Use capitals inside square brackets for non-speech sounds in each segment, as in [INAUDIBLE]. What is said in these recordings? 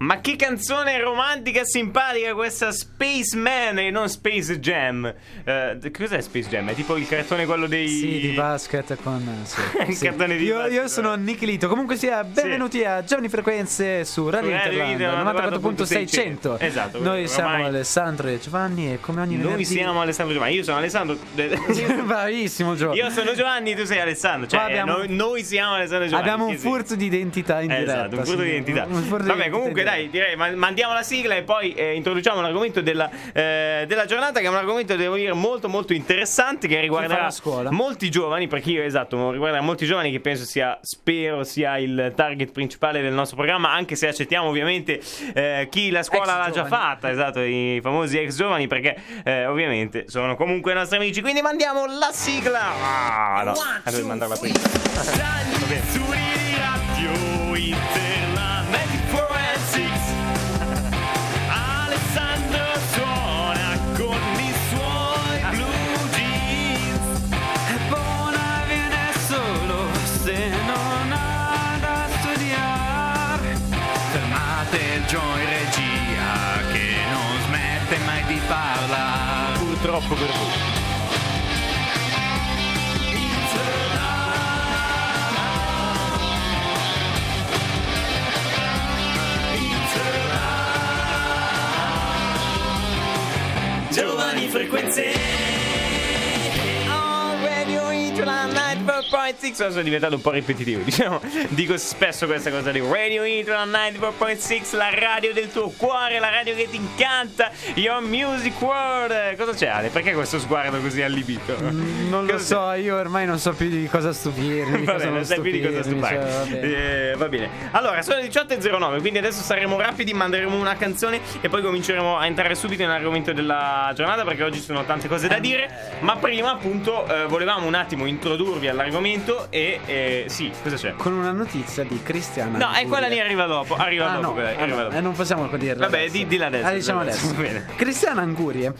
Ma che canzone romantica e simpatica questa Spaceman e non Space Jam. Eh, cos'è Space Jam? È tipo il cartone quello dei. Sì, di basket con. Sì, [LAUGHS] Il sì. cartone di io, basket, io sono eh. Nichilito. Comunque sia, benvenuti a Giovani Frequenze su Radio Radio Interland Interland, 94.600. Esatto, Noi siamo Alessandro e Giovanni e come ogni Noi venerdì- siamo Alessandro Giovanni. Io sono Alessandro. [LAUGHS] Bravissimo, Gio. Io sono Giovanni, tu sei Alessandro. Cioè, abbiamo- noi, noi siamo Alessandro Giovanni. Abbiamo un sì, sì. furto di identità in diretta. Esatto, un furto di sì. identità. Un furto di Vabbè, identità comunque. Dai, direi, ma- mandiamo la sigla e poi eh, introduciamo l'argomento della, eh, della giornata, che è un argomento, devo dire, molto, molto interessante. Che riguarderà la scuola. molti giovani. Perché io, esatto, riguarda molti giovani, che penso sia, spero, sia il target principale del nostro programma. Anche se accettiamo, ovviamente, eh, chi la scuola Ex l'ha già giovani. fatta, esatto, i famosi ex giovani, perché eh, ovviamente sono comunque nostri amici. Quindi mandiamo la sigla. Ah, no, two, mandarla prima. [LAUGHS] Radio Interland Il Joy Regia che non smette mai di parlare Purtroppo per voi. 94.6 Sono diventato un po' ripetitivo [LAUGHS] Diciamo, dico spesso questa cosa di Radio Interland 94.6 La radio del tuo cuore La radio che ti incanta Your Music World Cosa c'è Ale? Perché questo sguardo così allibito? Non lo Cosa so, io ormai non so più di cosa stupirmi. [LAUGHS] Va bene, non sai più di cosa stupirmi, cioè, vabbè. Eh, va bene. Allora, sono le 18.09, quindi adesso saremo rapidi, manderemo una canzone e poi cominceremo a entrare subito nell'argomento della giornata perché oggi sono tante cose da dire. Ma prima, appunto, eh, volevamo un attimo introdurvi all'argomento e eh, sì, cosa c'è? Con una notizia di Cristiana. No, e quella lì arriva dopo. Arriva Ah, dopo no, quella, ah, arriva no, dopo. eh, non possiamo dirla. Vabbè, adesso. di- dilla adesso, Ah, diciamo adesso. Cristiana Angurie.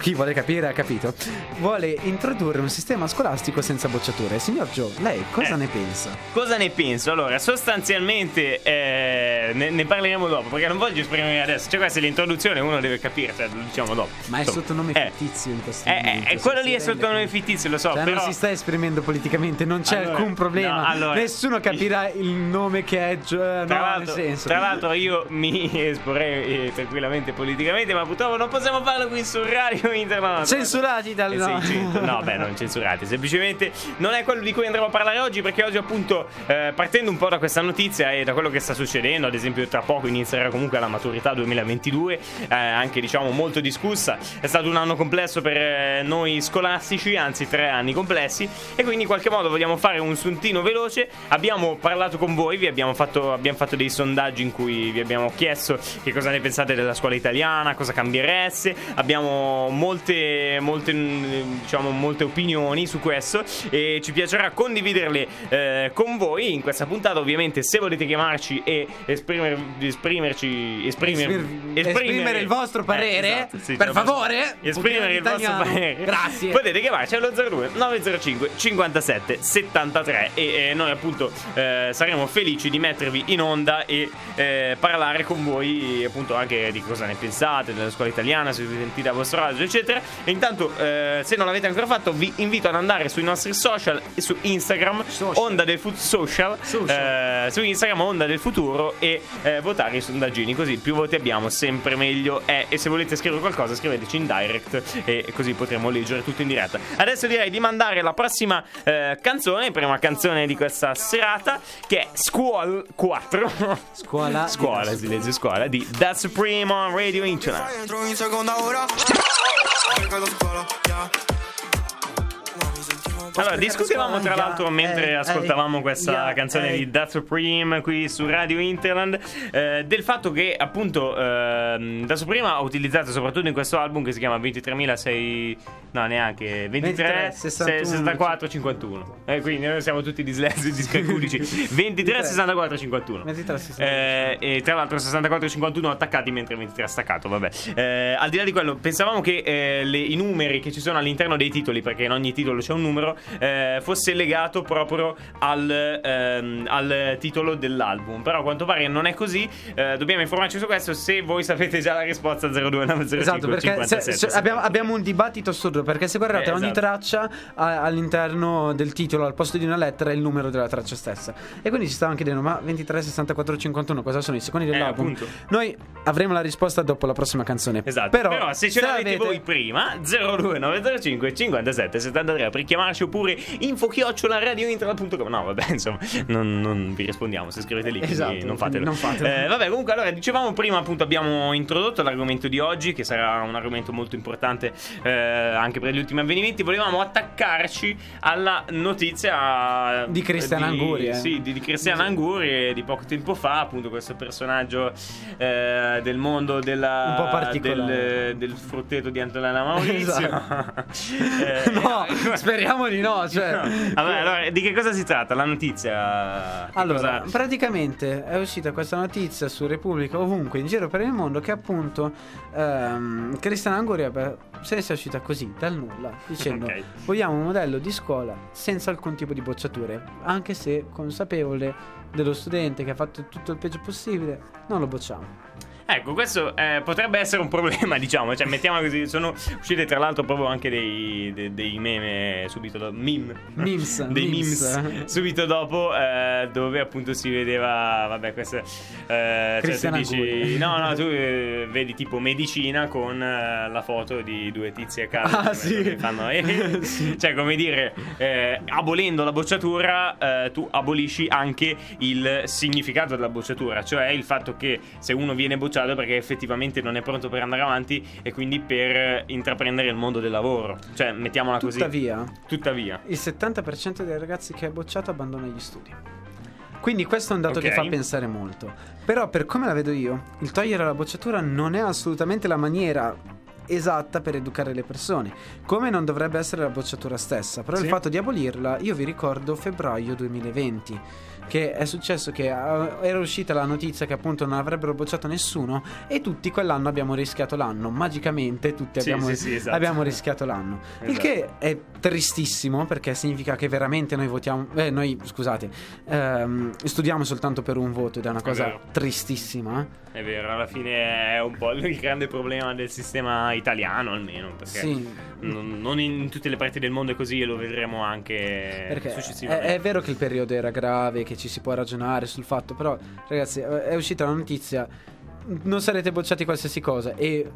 Chi vuole capire ha capito. Vuole introdurre un sistema scolastico senza bocciature. Signor Joe, lei cosa Eh. ne pensa? Cosa ne penso? Allora, sostanzialmente eh, ne, ne parleremo dopo perché non voglio esprimermi adesso. Cioè, questa è l'introduzione, uno deve capire, cioè, lo diciamo dopo. Ma è Insomma, sottonome eh, fittizio in questo Eh, momento. eh, quello lì è sottonome conto. fittizio, lo so, Cioè, però non si sta esprimendo politicamente, non c'è Allora, alcun problema. no, allora- Nessuno capirà il nome che è Joe. Tra, no, tra l'altro io mi [LAUGHS] esporrei eh, tranquillamente politicamente, ma purtroppo non possiamo farlo qui su Radio [LAUGHS] Internet. Censurati dal- Eh, no. 600. No, beh, non censurati. Semplicemente non è quello di cui andremo a parlare oggi, perché oggi, appunto, eh, partendo un po' da questa notizia e da quello che sta succedendo, ad esempio, tra poco inizierà comunque la maturità 2022, eh, anche diciamo molto discussa. È stato un anno complesso per eh, noi scolastici, anzi tre anni complessi, e quindi in qualche modo vogliamo fare un suntino veloce. Abbiamo parlato con voi, vi abbiamo fatto, abbiamo fatto dei sondaggi in cui vi abbiamo chiesto che cosa ne pensate della scuola italiana, cosa cambieresse. Abbiamo molte, molte, diciamo, molte opinioni su questo e ci piacerà condividerle eh, con voi in questa puntata. Ovviamente, se volete chiamarci e esprimer, esprimerci, esprimer, Esprim- esprimere il vostro parere, esatto, sì, per faccio. favore, esprimere il vostro parere. Grazie. Potete chiamarci allo 02 905 57 73 e eh, noi appunto eh, saremo felici di mettervi in onda e eh, parlare con voi appunto anche di cosa ne pensate della scuola italiana, se vi sentite a vostro agio eccetera. E intanto eh, se non l'avete ancora fatto vi invito ad andare sui nostri social e su Instagram Social. Onda del Futuro social, Social. eh, su Instagram Onda del Futuro e eh, votare i sondaggini così più voti abbiamo sempre meglio è e se volete scrivere qualcosa scriveteci in direct e così potremo leggere tutto in diretta adesso direi di mandare la prossima eh, canzone prima canzone di questa serata che è Squall 4 Scuola. [LAUGHS] scuola si legge scuola di The Supreme on Radio Internet Entro in seconda ora Perché la scuola, yeah Allora, discutevamo tra l'altro mentre eh, ascoltavamo eh, questa yeah, canzone eh. di Da Supreme qui su Radio Interland eh, del fatto che appunto ehm, Da Supreme ha utilizzato soprattutto in questo album che si chiama 23.600 no neanche 23 23, 61, 64 51 eh, quindi noi siamo tutti dislessi discalculici 23 64 51 23, 64. Eh, e tra l'altro 64 e 51 attaccati mentre 23 staccato vabbè Eh, al di là di quello pensavamo che eh, le- i numeri che ci sono all'interno dei titoli perché in ogni titolo c'è un numero eh, fosse legato proprio al, ehm, al titolo dell'album. Però a quanto pare non è così. Eh, dobbiamo informarci su questo. Se voi sapete già la risposta 02905 Esatto, perché se- 57 se- abbiamo, abbiamo un dibattito assurdo perché se guardate Eh, ogni esatto. traccia ha all'interno del titolo al posto di una lettera è il numero della traccia stessa e quindi ci stavano chiedendo ma 23, 64, 51 cosa sono i secondi dell'album? appunto. Noi avremo la risposta dopo la prossima canzone. Esatto, Però, però, se ce l'avete avete- voi prima 02905 57 73 per chiamarci oppure info chiocciola radiointernet.com No vabbè [LAUGHS] insomma non, non vi rispondiamo se scrivete lì Esatto, non fatelo, non fatelo. Eh, Vabbè comunque allora dicevamo prima appunto abbiamo introdotto l'argomento di oggi che sarà un argomento molto importante eh, anche per gli ultimi avvenimenti Volevamo attaccarci alla notizia Di Cristian Anguri, eh. Sì di, di Cristian Anguri di poco tempo fa appunto questo personaggio eh, del mondo della, Un po' particolare. del, del frutteto di Antonella [LAUGHS] Maurizio Esatto. [LAUGHS] Eh, No, speriamo di no. Cioè. [LAUGHS] Vabbè, allora, di che cosa si tratta la notizia? Che Allora, cosa- praticamente è uscita questa notizia su Repubblica ovunque in giro per il mondo che appunto ehm, Cristian Anguria se ne sia uscita così dal nulla dicendo [LAUGHS] Ok. vogliamo un modello di scuola senza alcun tipo di bocciature anche se consapevole dello studente che ha fatto tutto il peggio possibile non lo bocciamo Ecco, questo eh, potrebbe essere un problema, [LAUGHS] diciamo. Cioè, mettiamola così. Sono uscite, tra l'altro, proprio anche dei, de- dei meme subito dopo. Meme. Memes, [LAUGHS] dei memes. memes. subito dopo, eh, dove appunto si vedeva. Vabbè, questo. Eh, cioè, tu dici. No, no, tu [LAUGHS] eh, vedi tipo medicina con eh, la foto di due tizi a casa. Ah, che sì. che fanno. eh, Cioè, come dire, eh, abolendo la bocciatura, tu abolisci anche il significato della bocciatura, cioè il fatto che se uno viene bocciato è perché effettivamente non è pronto per andare avanti e quindi per intraprendere il mondo del lavoro. Cioè, mettiamola così. tuttavia Tuttavia. il 70% dei ragazzi che è bocciato abbandona gli studi quindi questo è un dato Ok. che fa pensare molto. Però per come la vedo io, il togliere la bocciatura non è assolutamente la maniera esatta per educare le persone, come non dovrebbe essere la bocciatura stessa. Però Sì. il fatto di abolirla, io vi ricordo febbraio 2020, che è successo che eh, era uscita la notizia che appunto non avrebbero bocciato nessuno e tutti quell'anno abbiamo rischiato l'anno, magicamente tutti Sì, abbiamo, sì, esatto. abbiamo rischiato l'anno. Il Esatto. che è tristissimo perché significa che veramente noi votiamo, eh, noi scusate, ehm, studiamo soltanto per un voto ed è una È cosa vero. tristissima. eh. È vero, alla fine è un po' il grande problema del sistema italiano, almeno. Perché Sì. non, non in tutte le parti del mondo è così e lo vedremo anche Perché è, successivamente. è vero che il periodo era grave, che ci si può ragionare sul fatto, però ragazzi è uscita la notizia, non sarete bocciati qualsiasi cosa e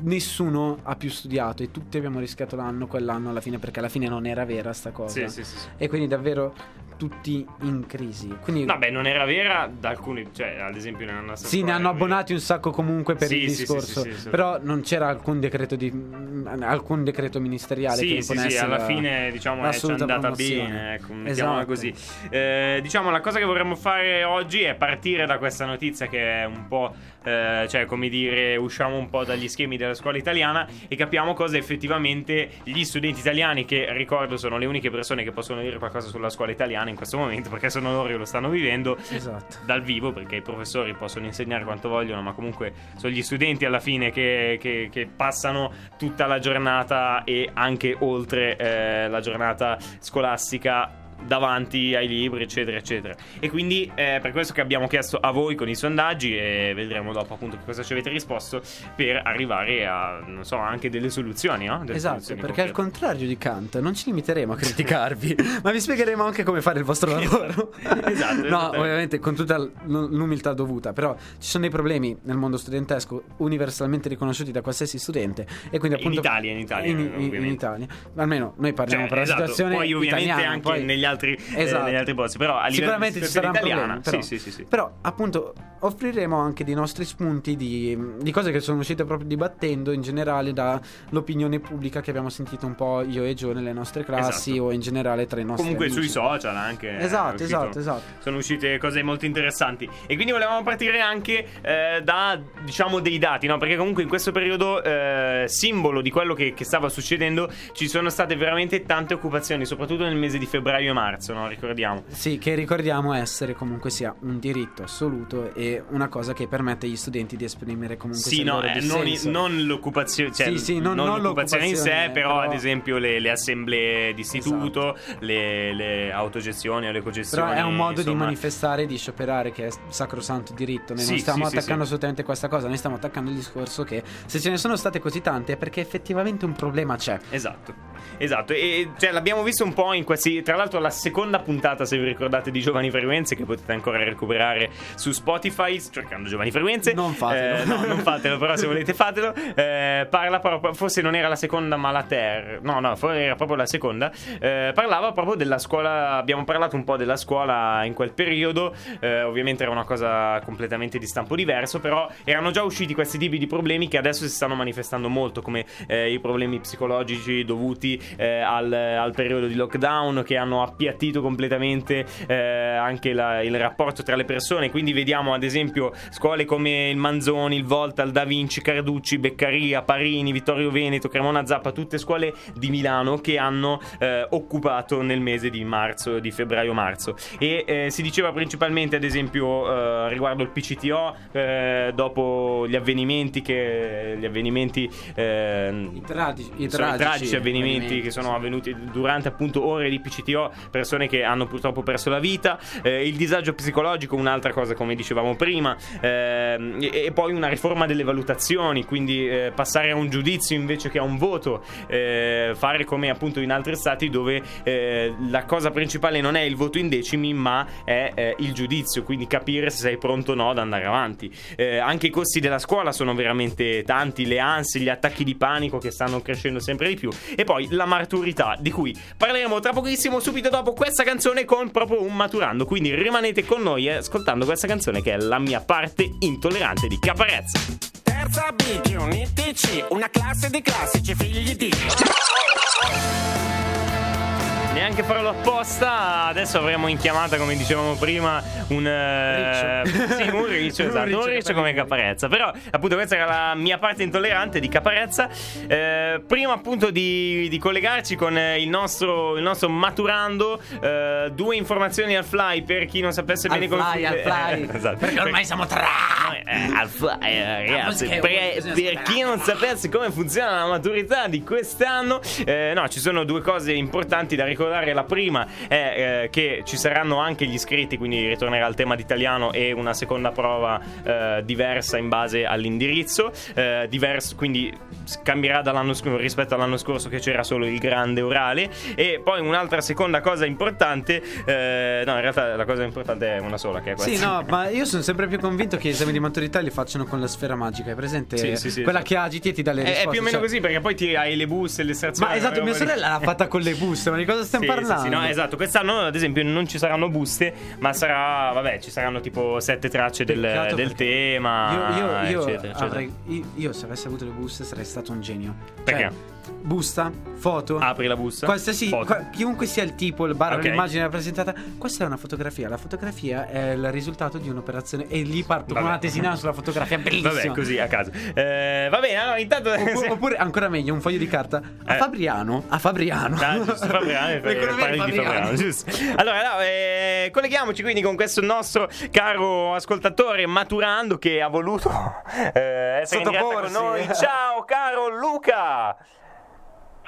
nessuno ha più studiato e tutti abbiamo rischiato l'anno quell'anno alla fine perché alla fine non era vera sta cosa. Sì, sì, sì, sì. E quindi davvero tutti in crisi. Quindi Vabbè, non era vera da alcuni, cioè, ad esempio nella nostra Sì, ne hanno abbonati un sacco comunque per Sì, il sì, discorso. sì. Però non c'era alcun decreto di mh, alcun decreto ministeriale che Sì, sì, sì, imponesse alla la- fine diciamo è ci è andata promozione. bene, ecco, mettiamola Esatto. così. Eh, diciamo la cosa che vorremmo fare oggi è partire da questa notizia che è un po', eh, cioè come dire, usciamo un po' dagli schemi della scuola italiana e capiamo cosa effettivamente gli studenti italiani, che ricordo sono le uniche persone che possono dire qualcosa sulla scuola italiana in questo momento, perché sono loro che lo stanno vivendo, Esatto. dal vivo perché i professori possono insegnare quanto vogliono, ma comunque sono gli studenti alla fine che, che- che passano tutta la giornata e anche oltre eh, la giornata scolastica davanti ai libri eccetera eccetera e quindi è per questo che abbiamo chiesto a voi con i sondaggi e vedremo dopo appunto che cosa ci avete risposto per arrivare a non so anche delle soluzioni no? Delle Esatto, soluzioni perché al concrete. contrario di Kant non ci limiteremo a [LAUGHS] criticarvi, ma vi spiegheremo anche come fare il vostro [LAUGHS] lavoro. [LAUGHS] Esatto, no, esattamente. ovviamente con tutta l'umiltà dovuta, però ci sono dei problemi nel mondo studentesco universalmente riconosciuti da qualsiasi studente e quindi In appunto Italia, in Italia, in, in- in Italia. Almeno noi parliamo Cioè, per la esatto, situazione poi ovviamente italiana, anche poi- negli altri, eh, Esatto. negli altri posti però a Sicuramente di ci problemi, italiana però, sì sì sì, sì. però appunto offriremo anche dei nostri spunti di, di cose che sono uscite proprio dibattendo in generale dall'opinione pubblica che abbiamo sentito un po' io e Gio nelle nostre classi Esatto. o in generale tra i nostri Comunque amici. sui social anche. è Esatto, esatto, esatto. Sono uscite cose molto interessanti. E quindi volevamo partire anche eh, da, diciamo, dei dati, no? Perché comunque in questo periodo, eh, simbolo di quello che, che stava succedendo, ci sono state veramente tante occupazioni, soprattutto nel mese di febbraio e marzo, no? Ricordiamo. Sì, che ricordiamo essere comunque sia un diritto assoluto e una cosa che permette agli studenti di esprimere comunque Sì, no, eh, non, dissenso. non l'occupazione, cioè, Sì, sì, non- non l'occupazione in sé, però, però- ad esempio le, le assemblee d'istituto, Esatto. le, le autogestioni o le cogestioni. Però è un modo di insomma. manifestare e di scioperare che è sacrosanto diritto. Noi Sì, non stiamo attaccando assolutamente questa cosa, noi stiamo attaccando il discorso che se ce ne sono state così tante è perché effettivamente un problema c'è. Esatto. Esatto, e cioè, l'abbiamo visto un po' in questi. Tra l'altro, la seconda puntata, se vi ricordate, di Giovani Frequenze, che potete ancora recuperare su Spotify, cercando Giovani Frequenze. Non fatelo. Eh, no, non fatelo, però se volete fatelo. Eh, parla proprio, forse non era la seconda, ma la ter. No, no, forse era proprio la seconda. Eh, parlava proprio della scuola. Abbiamo parlato un po' della scuola in quel periodo. Eh, ovviamente era una cosa completamente di stampo diverso, però erano già usciti questi tipi di problemi che adesso si stanno manifestando molto, come eh, i problemi psicologici dovuti eh, al, al periodo di lockdown che hanno appiattito completamente eh, anche la- il rapporto tra le persone. Quindi vediamo ad esempio scuole come il Manzoni, il Volta, il Da Vinci, Carducci, Beccaria, Parini, Vittorio Veneto, Cremona Zappa, tutte scuole di Milano che hanno eh, occupato nel mese di marzo, di febbraio-marzo. E eh, si diceva principalmente ad esempio eh, riguardo il PCTO, eh, dopo gli avvenimenti che gli avvenimenti I, tragi- i tragici, tragici avvenimenti che sono avvenuti durante appunto ore di PCTO, persone che hanno purtroppo perso la vita, eh, il disagio psicologico, un'altra cosa come dicevamo prima, ehm, e, e poi una riforma delle valutazioni, quindi eh, passare a un giudizio invece che a un voto, eh, fare come appunto in altri stati dove eh, la cosa principale non è il voto in decimi ma è eh, il giudizio, quindi capire se sei pronto o no ad andare avanti. Eh, anche i costi della scuola sono veramente tanti, le ansie, gli attacchi di panico che stanno crescendo sempre di più. E poi la maturità di cui parleremo tra pochissimo subito dopo questa canzone con proprio un maturando, quindi rimanete con noi eh, ascoltando questa canzone che è la mia parte intollerante di Caparezza. Terza B di un ITC, una classe di classici figli di Neanche farlo apposta, adesso avremo in chiamata, come dicevamo prima, un eh. Sì, un riccio, Un [LAUGHS] esatto, un riccio riccio come Caparezza. Però, appunto, questa era la mia parte intollerante di Caparezza. Eh, prima, appunto, di, di collegarci con eh, il nostro, il nostro maturando, eh, due informazioni al fly per chi non sapesse Al bene come fly, al fly. [LAUGHS] esatto. Perché ormai siamo tre. Eh, al fly, eh, ragazzi, per, per chi non sapesse come funziona la maturità di quest'anno, eh, no, ci sono due cose importanti da ricordare. La prima è eh, che ci saranno anche gli iscritti, quindi ritornerà il tema d'italiano e una seconda prova eh, diversa in base all'indirizzo. eh, diverso, quindi cambierà dall'anno scorso rispetto all'anno scorso che c'era solo il grande orale. E poi un'altra seconda cosa importante, eh, no, in realtà la cosa importante è una sola, che è questa. Sì, no, ma io sono sempre più convinto che gli esami di maturità li facciano con la sfera magica. Hai presente? Sì, sì, sì, Quella esatto. che agiti e ti dà le È, risposte. è più o meno cioè- così perché poi ti hai le buste, le estrazioni. Ma esatto, mia sorella l'ha fatta con le buste. Ma di cosa stiamo Sì, sì, parlando? sì, no, esatto. Quest'anno, ad esempio, non ci saranno buste, ma sarà. Vabbè, ci saranno tipo sette tracce del, del tema. Io, io, io eccetera, eccetera. avrei- io se avessi avuto le buste sarei stato un genio. Perché? Cioè, busta, foto. Apri la busta. Qualsiasi, foto. qua- chiunque sia il tipo, il bar, Ok. l'immagine rappresentata, questa è una fotografia. La fotografia è il risultato di un'operazione. E lì parto Vabbè. con una tesina sulla fotografia, [LAUGHS] bellissima. Vabbè, così a caso. Eh, va bene, allora intanto. Oppure, [LAUGHS] oppure, ancora meglio, un foglio di carta a Eh. Fabriano. A Fabriano. Ah, giusto, Fabriano, [LAUGHS] parli di Fabriano, giusto. Allora, no, eh, colleghiamoci quindi con questo nostro caro ascoltatore maturando che ha voluto eh, essere in diretta con Sottoporsi. noi. Ciao, caro Luca.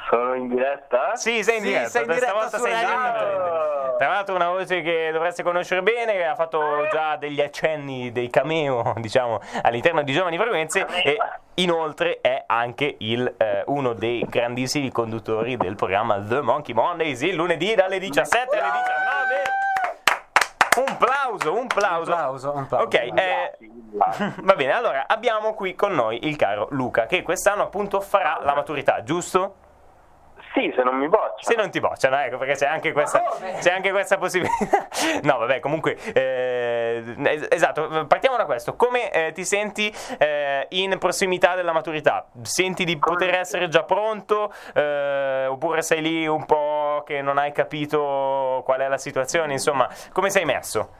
Sono in diretta? Sì, sei in Sì, diretta. sei in diretta stavolta su sei in diretta. Uno. Tra l'altro una voce che dovreste conoscere bene, che ha fatto già degli accenni, dei cameo, [LAUGHS] diciamo, all'interno di Giovani Frequenze e inoltre è anche il, eh, uno dei grandissimi conduttori del programma The Monkey Mondays il lunedì dalle 17 alle 19. Un plauso, un plauso. Un plauso, un plauso. Ok, eh, [LAUGHS] va bene, allora abbiamo qui con noi il caro Luca che quest'anno appunto farà la maturità, giusto? Sì, se non mi boccia. Se non ti bocciano, ecco, perché c'è anche questa, c'è anche questa possibilità. [LAUGHS] No, vabbè, comunque, eh, es- esatto, partiamo da questo. Come eh, ti senti eh, in prossimità della maturità? Senti di poter essere già pronto? eh, oppure sei lì un po' che non hai capito qual è la situazione? Insomma, come sei messo?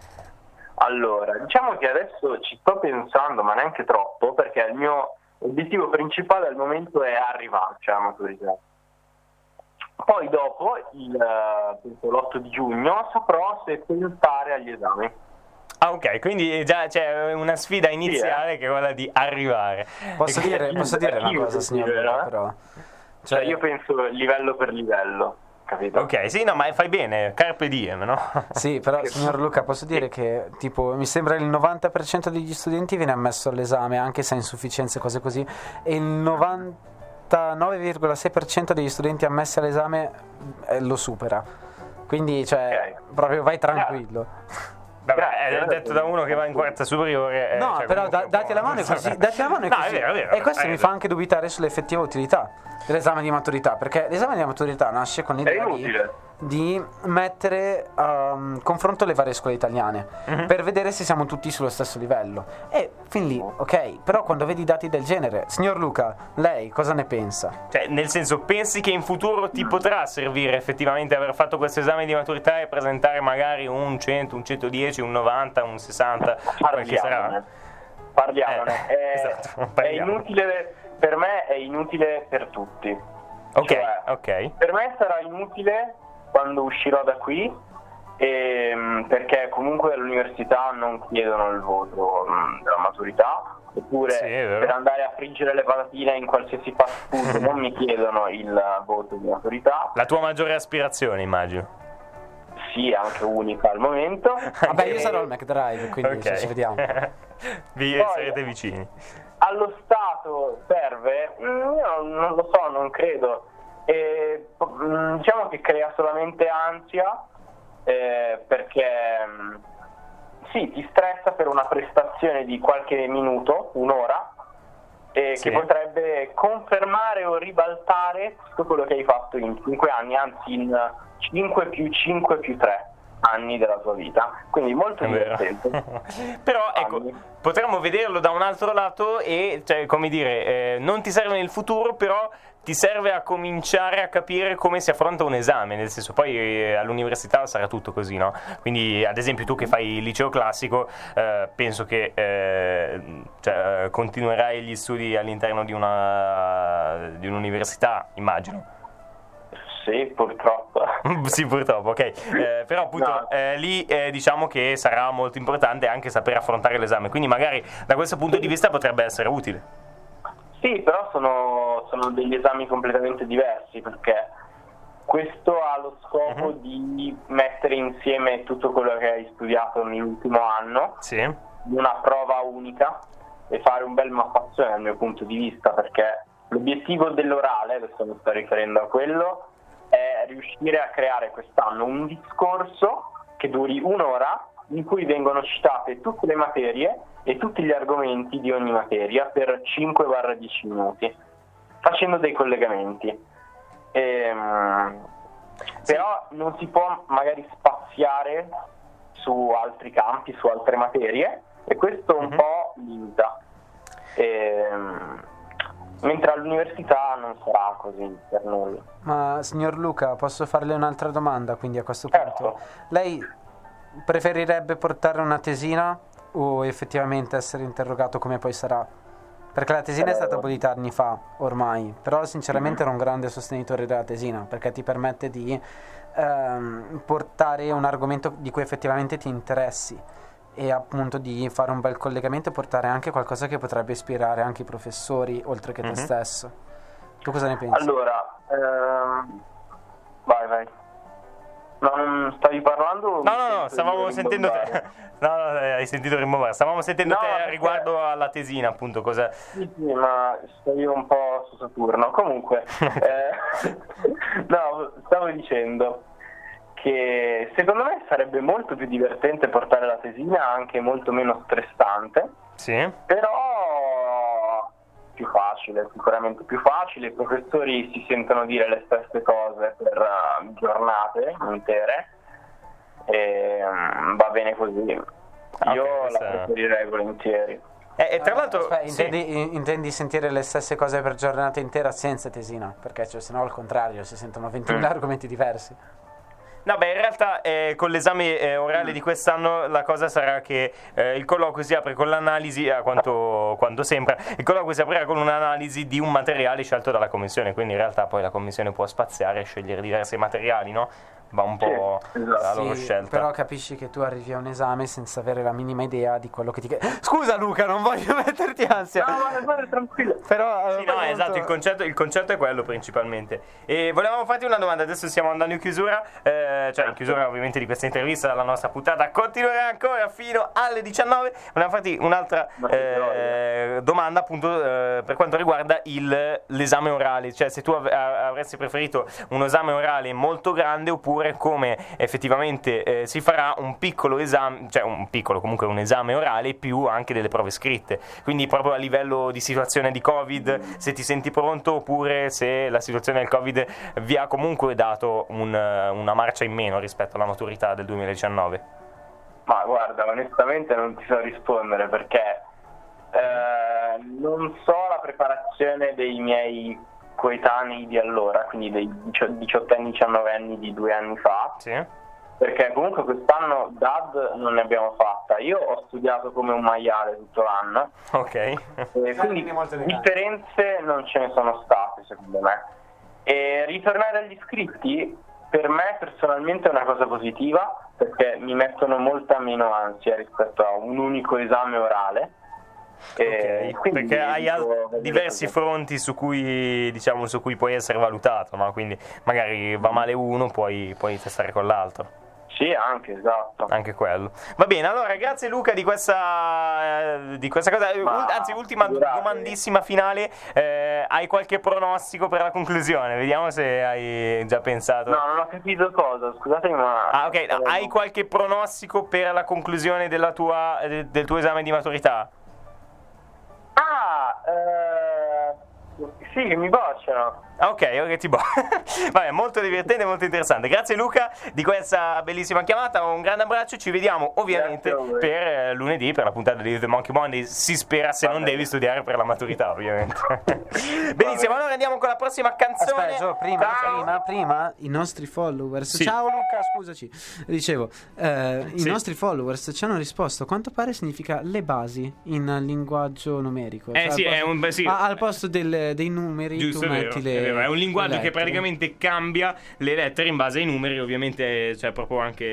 Allora, diciamo che adesso ci sto pensando, ma neanche troppo, perché il mio obiettivo principale al momento è arrivarci alla maturità. Poi dopo, il, eh, penso l'8 di giugno, saprò se pensare agli esami. Ah, ok, quindi già c'è una sfida iniziale che è quella di arrivare. Posso [LAUGHS] E- dire, posso dire una cosa, posso signor dire, Luca, eh? però? Cioè, io penso livello per livello, capito? Ok, sì, no, ma fai bene, carpe diem, no? [LAUGHS] Sì, però signor Luca, posso dire che tipo mi sembra il 90% degli studenti viene ammesso all'esame, anche se ha insufficienze, cose così, e il 99,6% degli studenti ammessi all'esame eh, lo supera. Quindi, cioè, Ok. proprio vai tranquillo. Vabbè, Grazie, è detto da uno che va in quarta superiore. eh, No, cioè, però da- dati la mano [LAUGHS] è così. Dati la mano è No, così. è vero, è vero. e questo mi fa ragione. anche dubitare sull'effettiva utilità dell'esame di maturità. Perché l'esame di maturità nasce con l'idea di, inutile. di mettere a confronto le varie scuole italiane Mhm. per vedere se siamo tutti sullo stesso livello. E fin lì, ok. Però quando vedi dati del genere, signor Luca, lei cosa ne pensa? Cioè, nel senso, pensi che in futuro ti potrà servire effettivamente aver fatto questo esame di maturità e presentare magari un 100, un 110, un 90, un 60, quel che sarà? Parliamone. Parliamone. Eh, è, esatto, è parliamone. inutile, per me è inutile per tutti. Ok, Cioè, ok. Per me sarà inutile quando uscirò da qui, ehm, perché comunque all'università non chiedono il voto mm, della maturità, oppure Sì, per andare a friggere le patatine in qualsiasi fast food [LAUGHS] non mi chiedono il voto di maturità. La tua maggiore aspirazione, immagino. Sì, anche unica al momento. [LAUGHS] Vabbè, io E sarò al McDrive, quindi Ok. ci vediamo. [LAUGHS] Vi Poi- sarete vicini. allo Stato serve? Mm, Io non lo so, non credo. E, mm, diciamo che crea solamente ansia eh, perché mm, sì, ti stressa per una prestazione di qualche minuto, un'ora, e Sì. che potrebbe confermare o ribaltare tutto quello che hai fatto in 5 anni, anzi in 5 più 5 più 3 anni della tua vita. Quindi molto divertente. [LAUGHS] Però ecco, Anni. potremmo vederlo da un altro lato e, cioè, come dire, eh, non ti serve nel futuro, però ti serve a cominciare a capire come si affronta un esame, nel senso poi eh, all'università sarà tutto così, no? Quindi ad esempio tu che fai il liceo classico, eh, penso che eh, cioè, eh, continuerai gli studi all'interno di, una, di un'università, immagino. Sì, purtroppo. [LAUGHS] sì, purtroppo, ok. Eh, però appunto No. eh, lì eh, diciamo che sarà molto importante anche saper affrontare l'esame, quindi magari da questo punto di vista potrebbe essere utile. Sì, però sono, sono degli esami completamente diversi perché questo ha lo scopo Mhm. di mettere insieme tutto quello che hai studiato nell'ultimo anno Sì. in una prova unica e fare un bel mappazione dal mio punto di vista perché l'obiettivo dell'orale, adesso mi sto riferendo a quello, è riuscire a creare quest'anno un discorso che duri un'ora in cui vengono citate tutte le materie e tutti gli argomenti di ogni materia per 5-10 minuti, facendo dei collegamenti. Ehm, Però non si può magari spaziare su altri campi, su altre materie e questo un Mhm. po' limita. Ehm, mentre all'università non sarà così per noi. Ma signor Luca, posso farle un'altra domanda quindi a questo punto? Certo. Lei preferirebbe portare una tesina o effettivamente essere interrogato come poi sarà? Perché la tesina è stata abolita anni fa, ormai, però sinceramente ero un grande sostenitore della tesina perché ti permette di ehm, portare un argomento di cui effettivamente ti interessi e appunto di fare un bel collegamento e portare anche qualcosa che potrebbe ispirare anche i professori oltre che te Mhm. stesso. Tu cosa ne pensi? Allora, ehm, vai, vai. No, non stavi parlando? No, no, no, stavamo sentendo te. [LAUGHS] No, no, eh, hai sentito rimbombare. Stavamo sentendo No, te perché- riguardo alla tesina, appunto, cosa... Sì, sì, ma stavi un po' su Saturno. Comunque, [LAUGHS] eh, [LAUGHS] no, stavo dicendo che secondo me sarebbe molto più divertente portare la tesina, anche molto meno stressante, Sì? però più facile, sicuramente più facile. I professori si sentono dire le stesse cose per eh, giornate intere e mm, va bene così. Ah, Io questa- la preferirei volentieri. Eh, e tra l'altro... Aspetta, sì. intendi, intendi sentire le stesse cose per giornata intera senza tesina? Perché cioè, se no al contrario si sentono 20.000 Mm. argomenti diversi. No, beh, in realtà eh, con l'esame eh, orale di quest'anno la cosa sarà che eh, il colloquio si apre con l'analisi, a quanto, quanto sembra, il colloquio si aprirà con un'analisi di un materiale scelto dalla commissione, quindi in realtà poi la commissione può spaziare e scegliere diversi materiali, no? Va un po' Sì, esatto. la loro Sì, scelta. Però capisci che tu arrivi a un esame senza avere la minima idea di quello che ti. Scusa, Luca, non voglio [LAUGHS] metterti ansia. No, ma guarda, tranquillo. Però. Sì, no, esatto, il concetto, il concetto è quello principalmente. E volevamo farti una domanda, adesso stiamo andando in chiusura, eh, cioè in chiusura ovviamente di questa intervista, la nostra puntata continuerà ancora fino alle 19. Volevamo farti un'altra eh, domanda appunto eh, per quanto riguarda il- l'esame orale, cioè se tu av- avresti preferito un esame orale molto grande oppure come effettivamente eh, si farà un piccolo esame, cioè un piccolo comunque un esame orale più anche delle prove scritte. Quindi proprio a livello di situazione di Covid, se ti senti pronto oppure se la situazione del Covid vi ha comunque dato un, una marcia in meno rispetto alla maturità del 2019. Ma guarda, onestamente non ti so rispondere perché eh, non so la preparazione dei miei coetanei di allora, quindi dei 18 anni, 19 anni di due anni fa, Sì? perché comunque quest'anno DAD non ne abbiamo fatta. Io ho studiato come un maiale tutto l'anno, Ok. e quindi differenze non ce ne sono state secondo me. E ritornare agli iscritti per me personalmente è una cosa positiva perché mi mettono molta meno ansia rispetto a un unico esame orale. Ok, quindi perché hai dico- diversi fronti su cui, diciamo, su cui puoi essere valutato, no? Quindi magari va male uno, puoi, puoi testare con l'altro. Sì, anche, esatto. Anche quello. Va bene, allora grazie Luca di questa, eh, di questa cosa. Eh, Ma Anzi, ultima figurati. domandissima finale. Eh, hai qualche pronostico per la conclusione? Vediamo se hai già pensato. No, non ho capito cosa, scusatemi ma... Ah, ok. Hai qualche pronostico per la conclusione della tua, eh, del tuo esame di maturità? Ah, eh... sì, mi bocciano. Ok, ok, ti bo- [LAUGHS] Vabbè, molto divertente, molto interessante. Grazie Luca di questa bellissima chiamata. Un grande abbraccio. Ci vediamo ovviamente a per eh, lunedì, per la puntata di The Monkey Monday. Si spera se Va non bene. devi studiare per la maturità, [LAUGHS] ovviamente. Benissimo, allora andiamo con la prossima canzone. Aspetta, Gio, prima, Ciao. prima, prima, i nostri followers. Sì. Ciao Luca, scusaci. Dicevo, eh, i Sì. nostri followers ci hanno risposto. Quanto pare significa le basi in linguaggio numerico. Eh Cioè, sì, al è posto- un- sì. a- al posto del- dei numeri Giusto, tu metti le. Vero. È un linguaggio le che lettere. praticamente cambia le lettere in base ai numeri, ovviamente c'è proprio anche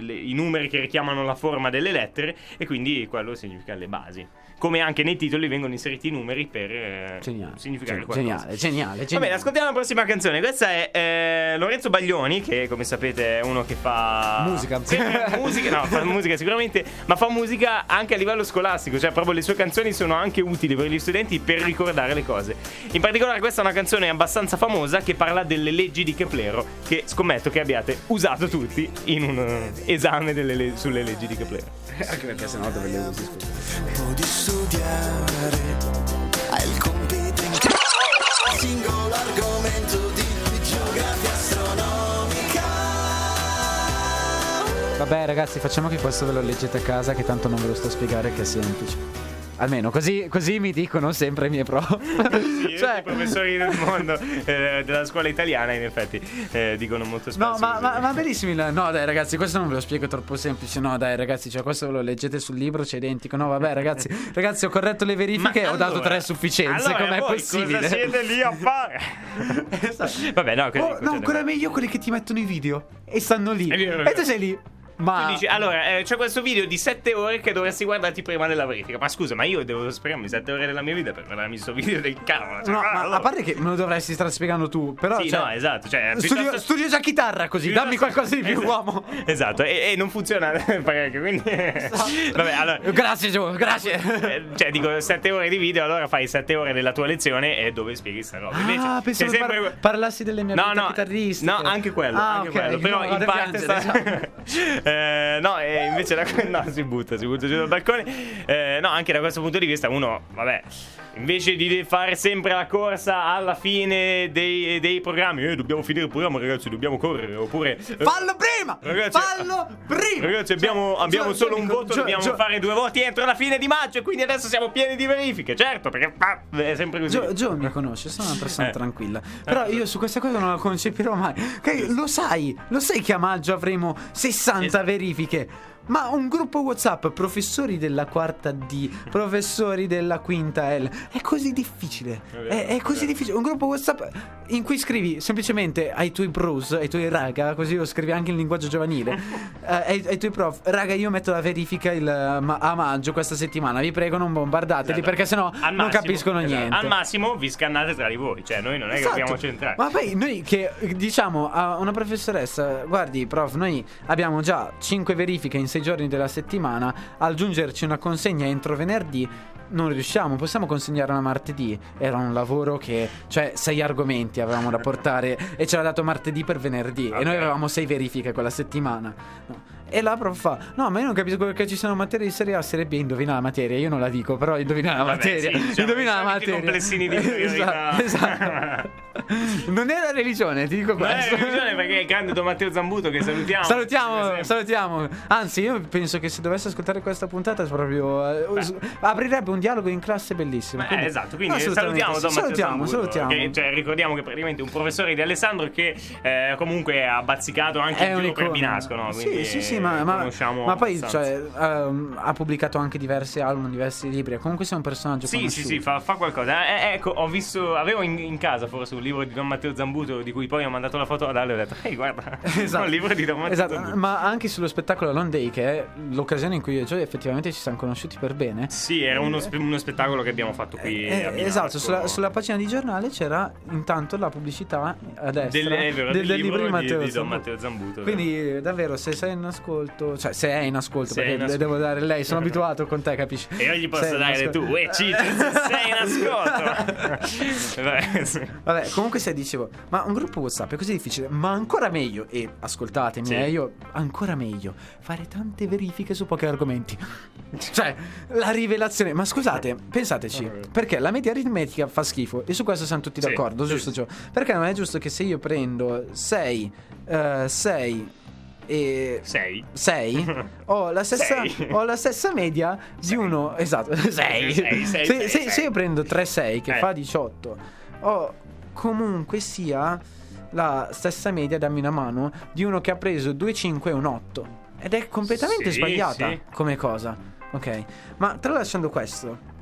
le- i numeri che richiamano la forma delle lettere e quindi quello significa le basi. Come anche nei titoli vengono inseriti i numeri per eh, Geniale. significare Gen- qualcosa. Geniale, geniale, Va geniale. bene, ascoltiamo la prossima canzone. Questa è eh, Lorenzo Baglioni, che come sapete è uno che fa Musica. Musica, no, fa musica sicuramente, ma fa musica anche a livello scolastico, cioè proprio le sue canzoni sono anche utili per gli studenti per ricordare le cose. In particolare questa è una canzone abbastanza famosa che parla delle leggi di Keplero, che scommetto che abbiate usato tutti in un eh, esame delle le- sulle leggi di Keplero. [LAUGHS] Anche perché sennò dove le usi, scusa. di studiare hai il compito in singolo argomento di geografia astronomica Vabbè, ragazzi, facciamo che questo ve lo leggete a casa, che tanto non ve lo sto a spiegare, che è semplice. Almeno così, così mi dicono sempre i miei pro. Sì, [LAUGHS] Cioè- i professori del mondo eh, della scuola italiana in effetti eh, dicono molto spesso No, ma, ma, ma bellissimi. No, dai, ragazzi, questo non ve lo spiego troppo semplice. No, dai, ragazzi, cioè, questo ve lo leggete sul libro, c'è identico. No, vabbè, ragazzi, [LAUGHS] ragazzi, ho corretto le verifiche e Ma ho dato allora- tre sufficienze. allora Com'è possibile? Cosa siete lì a fare? [LAUGHS] Vabbè, no, Oh, no, ancora meglio quelli che ti mettono i video e stanno lì. È vero, è e tu sei lì. Ma Tu dici, allora, eh, c'è questo video di 7 ore che dovresti guardarti prima della verifica. Ma scusa, ma io devo sprecarmi 7 ore della mia vita per guardarmi questo video del cavolo. Cioè, No, ah, allora- a parte che me lo dovresti stare spiegando tu, però. Sì, cioè, no, esatto. Cioè, Studio, piuttosto- studio già chitarra così, dammi piuttosto- qualcosa di più, Esatto. uomo. Esatto, e, e non funziona [LAUGHS] quindi... Vabbè, allora... Grazie, Gio, grazie. eh, Cioè, dico 7 ore di video, allora fai 7 ore della tua lezione e dove spieghi sta roba. Invece, ah, pensavo sempre... par- parlassi delle mie No, no, chitarristiche. no, anche quello, Ah, anche ok, quello. Però no, in parte piangere, sta... [LAUGHS] Eh, no, e invece da... no, si butta, si butta giù dal balcone. Eh, no, anche da questo punto di vista uno, vabbè, invece di fare sempre la corsa alla fine dei, dei programmi, eh, dobbiamo finire il programma, ragazzi, dobbiamo correre, oppure... eh, Fallo prima! Ragazzi, fallo prima! Ragazzi, abbiamo, Cioè, abbiamo Gio- solo un voto, Gio- dobbiamo fare due voti entro la fine di maggio, e quindi adesso siamo pieni di verifiche, certo, perché ah, è sempre così. Gio, Gio mi conosce, sono una persona Eh. tranquilla. Però io su questa cosa non la concepirò mai. Lo sai, lo sai che a maggio avremo 60 Esatto. verifiche. Ma un gruppo WhatsApp, professori della quarta D, professori della quinta L, è così difficile. vero, È, è così vero. difficile. Un gruppo WhatsApp in cui scrivi semplicemente ai tuoi bros, ai tuoi raga, così lo scrivi anche in linguaggio giovanile, [LAUGHS] eh, ai, ai tuoi prof, raga, io metto la verifica il, ma- a maggio questa settimana, vi prego non bombardateli Esatto. perché sennò Al non massimo- capiscono esatto, niente. Al massimo vi scannate tra di voi, cioè noi non è che Esatto. dobbiamo centrare. Ma poi noi che diciamo a una professoressa, guardi prof, noi abbiamo già 5 verifiche in 6 giorni della settimana, al giungerci una consegna entro venerdì non riusciamo, possiamo consegnarla martedì. Era un lavoro che, cioè, sei argomenti avevamo da portare e ce l'ha dato martedì per venerdì. Ok. E noi avevamo 6 verifiche quella settimana. No. E la prof fa: No, ma io non capisco perché ci sono materie di serie A, serie B. Indovina la materia. Io non la dico, però indovina la Vabbè, materia. sì, diciamo, indovina la materia. complessini di esatto, esatto. [LAUGHS] non è la religione, ti dico Non è questo. religione perché è il grande Don Matteo Zambuto che salutiamo. Salutiamo, salutiamo. Anzi, io penso che se dovesse ascoltare questa puntata proprio eh, s- aprirebbe un dialogo in classe bellissimo. Eh, Quindi- esatto, quindi assolutamente salutiamo sì. Don salutiamo, salutiamo. che, cioè, ricordiamo che praticamente un professore di Alessandro che eh, comunque ha bazzicato anche il per. Binasco, no? Quindi, Sì, sì, sì, ma, ma- conosciamo ma poi cioè, ehm, ha pubblicato anche diversi album, diversi libri. Comunque sei un personaggio Sì, sì, conosciuto. sì, fa, fa qualcosa. Eh, ecco, ho visto, avevo in, in casa forse un libro di Don Matteo Zambuto di cui poi ho mandato la foto ad Ale e ho detto, ehi guarda, [LAUGHS] Esatto. un libro di Don Matteo Esatto, Zambuto. ma anche sullo spettacolo Long Day, che è l'occasione in cui io e Gioia effettivamente ci siamo conosciuti per bene. Sì, era uno, spe- uno spettacolo che abbiamo fatto qui Eh, Binasco. esatto, sulla, sulla pagina di giornale c'era intanto la pubblicità a destra Del, vero, del, del libro libro di Matteo, di Zambuto. Matteo Zambuto, Quindi davvero se sei in ascolto, cioè se è in ascolto, Se perché in ascolto. devo dare lei, sono [LAUGHS] abituato con te, capisci? E io gli posso Sei dare tu, e Cito, [LAUGHS] sei in ascolto. [LAUGHS] Vabbè, sì. Vabbè, comunque se dicevo, ma un gruppo WhatsApp è così difficile, ma ancora meglio, e ascoltatemi, Sì. eh, io ancora meglio, fare tante verifiche su pochi argomenti. cioè, la rivelazione, ma scusate, pensateci, perché la media aritmetica fa schifo, e su questo siamo tutti Sì, d'accordo, sì, giusto sì. Perché non è giusto che se io prendo 6, 6 e... Sei. 6 [LAUGHS] ho la stessa Sei. ho la stessa media di uno esatto 6 Sei, sei, se, sei, se- sei. se io prendo 3 6 che Eh. fa 18 ho comunque sia la stessa media dammi una mano di uno che ha preso 2 5 e un 8 ed è completamente Sì, sbagliata sì. come cosa ok ma tralasciando questo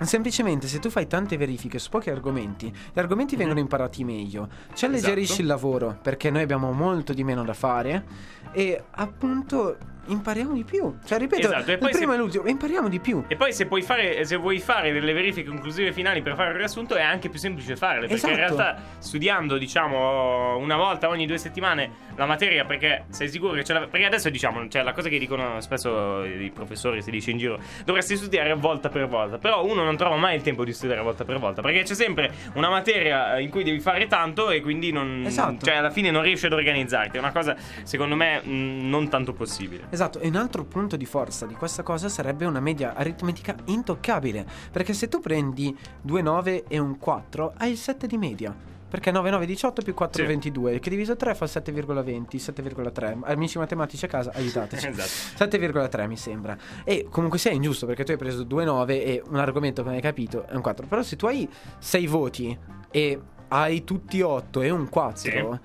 Semplicemente se tu fai tante verifiche su pochi argomenti, gli argomenti Mhm. vengono imparati meglio, ci alleggerisci Esatto. il lavoro perché noi abbiamo molto di meno da fare e appunto impariamo di più. Cioè, ripeto, Esatto, il primo se- e l'ultimo, impariamo di più. E poi se puoi fare, se vuoi fare delle verifiche conclusive finali per fare il riassunto è anche più semplice farle. Perché in Esatto. realtà studiando, diciamo, una volta ogni due settimane la materia, perché sei sicuro che ce la... Perché adesso diciamo, cioè la cosa che dicono spesso i professori, si dice in giro, dovresti studiare volta per volta. Però uno non trova mai il tempo di studiare volta per volta. Perché c'è sempre una materia in cui devi fare tanto e quindi non... Esatto. Cioè alla fine non riesci ad organizzarti. È una cosa, secondo me, mh, non tanto possibile. Esatto, e un altro punto di forza di questa cosa sarebbe una media aritmetica intoccabile. Perché se tu prendi 2 9 e un 4, hai il 7 di media. Perché 9 9 18 più 4 Sì. 22, che diviso 3 fa 7,20, 7,3. Amici matematici a casa, aiutateci. [LAUGHS] Esatto. 7,3 mi sembra. E comunque sia ingiusto perché tu hai preso 2 9 e un argomento che non hai capito è un 4. Però se tu hai 6 voti e hai tutti 8 e un 4,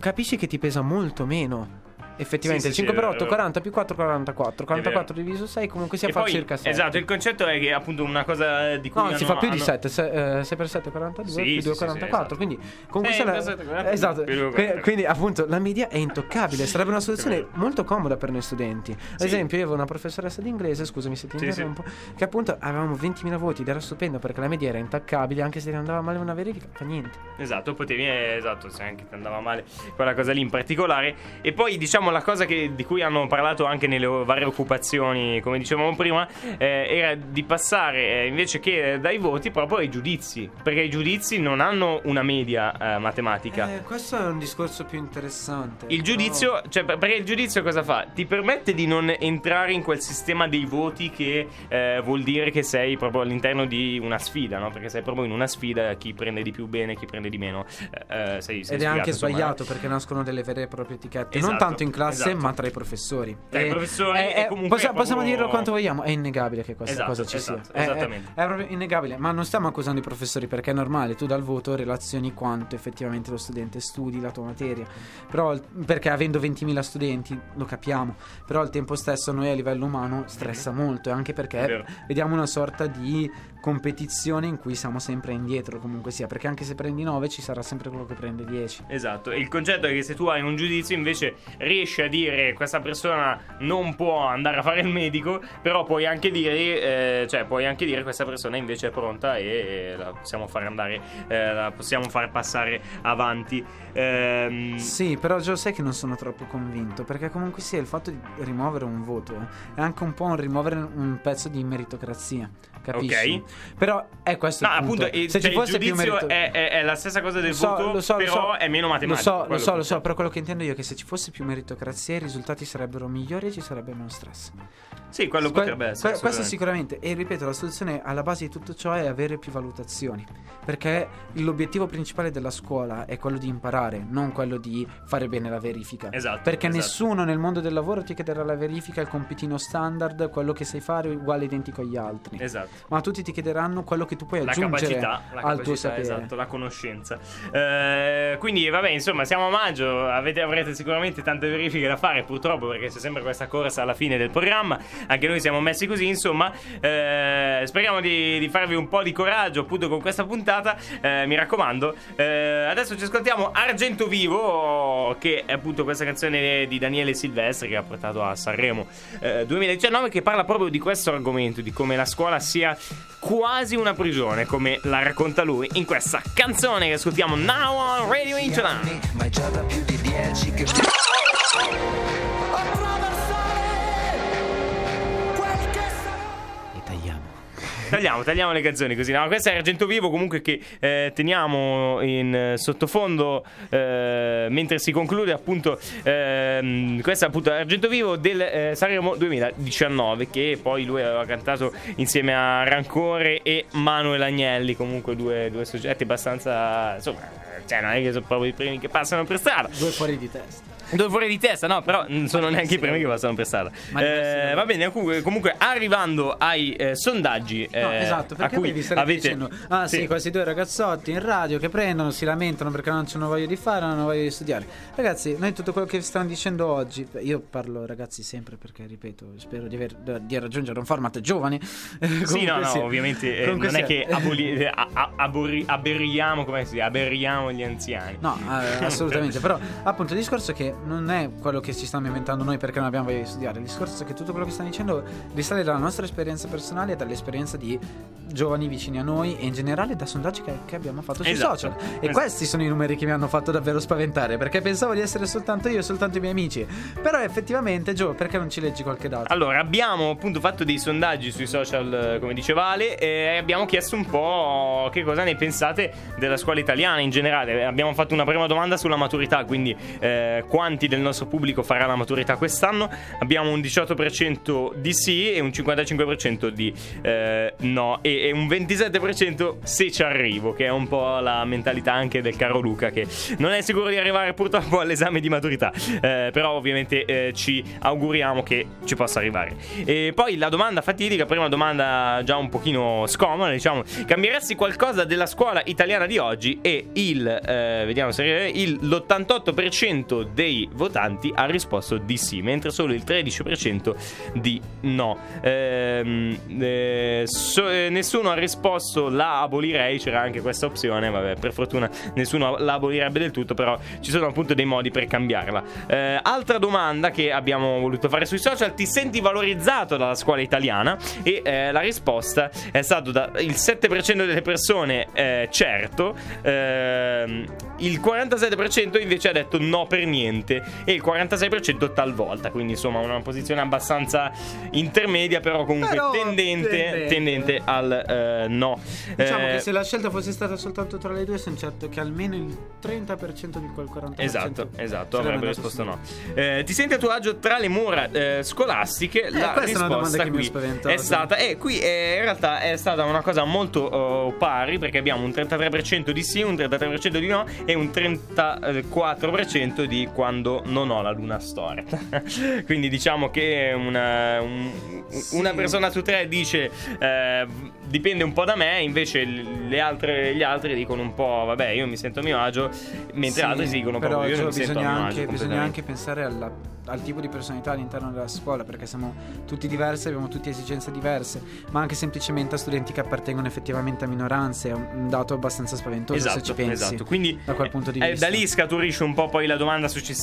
capisci che ti pesa molto meno. Effettivamente, Sì, sì, 5 sì, per è 8, vero. 40 più 4, 44. 44 vero. diviso 6 comunque sia E fa circa 7. Esatto, il concetto è che appunto una cosa di cui No, si hanno- fa più di hanno- 7, 6 per 7 42 Sì, più sì, 2 sì, 44, esatto. quindi comunque sia la- più 7, 44, esatto. più 2, Que- 44. quindi appunto la media è intoccabile, sarebbe una soluzione molto comoda per noi studenti. Ad esempio, io avevo una professoressa di inglese, scusami se ti interrompo, che appunto avevamo 20.000 voti ed era stupendo perché la media era intaccabile, anche se ti andava male una verifica, fa niente. Esatto, potevi, eh, esatto, se anche ti andava male quella cosa lì in particolare. E poi, diciamo, la cosa che- di cui hanno parlato anche nelle varie occupazioni, come dicevamo prima, eh, era di passare eh, invece che dai voti proprio ai giudizi. Perché i giudizi non hanno una media eh, matematica. Eh, questo è un discorso più interessante. Il giudizio, cioè, per- perché il giudizio cosa fa? Ti permette di non entrare in quel sistema dei voti che eh, vuol dire che sei proprio all'interno di una sfida, no? Perché sei proprio in una sfida, chi prende di più bene, chi prende di meno. Eh, sei, sei Ed è anche spiegato, insomma. sbagliato perché nascono delle vere e proprie etichette. Non Esatto. tanto in classe, Esatto. ma tra i professori. Tra i E- professori è- e è- comunque possiamo proprio- dirlo quanto vogliamo, è innegabile che questa Esatto, cosa ci esatto, sia. È- è- esattamente. È, proprio innegabile, ma non stiamo accusando i professori perché è normale, tu dal voto relazioni quanto effettivamente lo studente studi la tua materia. Però perché avendo 20.000 studenti lo capiamo, però al tempo stesso noi a livello umano stressa molto e anche perché vediamo una sorta di competizione in cui siamo sempre indietro comunque sia, perché anche se prendi 9 ci sarà sempre quello che prende 10. Esatto, il concetto è che se tu hai un giudizio invece riesci a dire questa persona non può andare a fare il medico, però puoi anche dire, eh, cioè puoi anche dire questa persona invece è pronta e, e la possiamo far andare, eh, la possiamo far passare avanti. Ehm, Sì, però Gio sai che non sono troppo convinto, perché comunque sia il fatto di rimuovere un voto eh, è anche un po' un rimuovere un pezzo di meritocrazia, capisci? Ok. Però è questo No, il punto. appunto, il, Se cioè, ci il fosse più giudizio merito è, è- è la stessa cosa del Lo so, voto, lo so, lo però so. è meno Lo matematico. so, lo so, lo so, però quello che intendo io è che se ci fosse più meritocrazia i risultati sarebbero migliori e ci sarebbe meno stress. Sì, quello Que- potrebbe essere. que- questo sicuramente. E ripeto, la soluzione alla base di tutto ciò è avere più valutazioni. Perché l'obiettivo principale della scuola è quello di imparare, non quello di fare bene la verifica. Esatto, Perché esatto. nessuno nel mondo del lavoro ti chiederà la verifica, il compitino standard, quello che sai fare uguale identico agli altri. Esatto. Ma tutti ti chiederanno quello che tu puoi la aggiungere capacità, la al tuo sapere. esatto, la conoscenza. Eh, quindi, vabbè, insomma, siamo a maggio. Avete, avrete sicuramente tante verifiche da fare, purtroppo, perché c'è sempre questa corsa alla fine del programma. Anche noi siamo messi così. Insomma, eh, speriamo di, di farvi un po' di coraggio, appunto, con questa puntata. Eh, mi raccomando. Eh, adesso ci ascoltiamo Argento Vivo, che è appunto questa canzone di Daniele Silvestri che ha portato a Sanremo eh, 2019, che parla proprio di questo argomento, di come la scuola sia quasi una prigione, come la racconta lui in questa canzone che ascoltiamo Now on Radio Interland. Ma già da più di dieci che tagliamo. Tagliamo, tagliamo le canzoni così. No, questo è Argento Vivo comunque che eh, teniamo in eh, sottofondo eh, mentre si conclude appunto ehm, questo è appunto Argento Vivo del eh, Sanremo 2019 che poi lui aveva cantato insieme a Rancore e Manuel Agnelli, comunque due, due soggetti abbastanza insomma, cioè non è che sono proprio i primi che passano per strada. Due fuori di testa. Due fuori di testa, no, però non sono neanche i primi che passano per strada. Eh, va bene, comunque, arrivando ai eh, sondaggi No, eh, esatto, a perché cui voi vi avete dicendo Ah sì, questi due ragazzotti in radio che prendono, si lamentano perché non c'hanno voglia di fare, non hanno voglia di studiare Ragazzi, noi tutto quello che vi stanno dicendo oggi Io parlo ragazzi sempre perché, ripeto, spero di, aver, di raggiungere un format giovane [LAUGHS] Sì, no, no, ovviamente eh, non è che aboli- [LAUGHS] a- a- abori- aberriamo, come si dice, aberriamo gli anziani. No, eh, assolutamente. Però, appunto, il discorso è che non è quello che ci stiamo inventando noi perché non abbiamo voglia di studiare. Il discorso è che tutto quello che stanno dicendo risale dalla nostra esperienza personale e dall'esperienza di giovani vicini a noi e in generale da sondaggi che, che abbiamo fatto sui Esatto. social. E Esatto. questi sono i numeri che mi hanno fatto davvero spaventare perché pensavo di essere soltanto io e soltanto i miei amici. Però, effettivamente, Gio, perché non ci leggi qualche dato? Allora, abbiamo appunto fatto dei sondaggi sui social, eh, come dice Vale, e abbiamo chiesto un po' che cosa ne pensate della scuola italiana in generale. Abbiamo fatto una prima domanda sulla maturità, quindi eh, quanti del nostro pubblico farà la maturità quest'anno? Abbiamo un 18% di sì e un 55% di eh, no e, e un 27% se ci arrivo, che è un po' la mentalità anche del caro Luca che non è sicuro di arrivare purtroppo all'esame di maturità, eh, però ovviamente eh, ci auguriamo che ci possa arrivare. E poi la domanda fatidica, prima domanda già un pochino scomoda, diciamo, cambieresti qualcosa della scuola italiana di oggi? E il, eh, vediamo se il, l'88% dei votanti ha risposto di sì, mentre solo il 13% di no. Ehm, eh, so- eh, nessuno ha risposto la abolirei, c'era anche questa opzione, vabbè, per fortuna nessuno la abolirebbe del tutto, però ci sono appunto dei modi per cambiarla. Eh, altra domanda che abbiamo voluto fare sui social, ti senti valorizzato dalla scuola italiana? E eh, la risposta è stata da il 7% delle persone eh, certo, ehm, il 47% invece ha detto no per niente e il 46% talvolta, quindi insomma una posizione abbastanza intermedia, però comunque Però tendente, tendente. tendente al eh, no. Diciamo Eh, che se la scelta fosse stata soltanto tra le due, sono certo che almeno il 30% di quel 40% Esatto, esatto, avrebbe risposto no. Eh, ti senti a tuo agio tra le mura eh, scolastiche? la questa è una domanda risposta che mi ha qui è stata, e qui eh, in realtà è stata una cosa molto oh, pari perché abbiamo un 33% di sì, un 33% di no e un 34% di quando quando non ho la luna storta. [LAUGHS] Quindi diciamo che una, un- una persona su tre dice eh, dipende un po' da me, invece le altre- gli altri dicono un po' vabbè io mi sento a mio agio, mentre Sì, altri dicono però proprio io non Gio, mi sento a bisogna, mio anche, agio. bisogna anche pensare alla- al tipo di personalità all'interno della scuola perché siamo tutti diversi, abbiamo tutte esigenze diverse, ma anche semplicemente a studenti che appartengono effettivamente a minoranze, è un dato abbastanza spaventoso se ci Esatto, pensi. esatto. Quindi da quel punto di eh, vista. da lì scaturisce un po' poi la domanda successiva,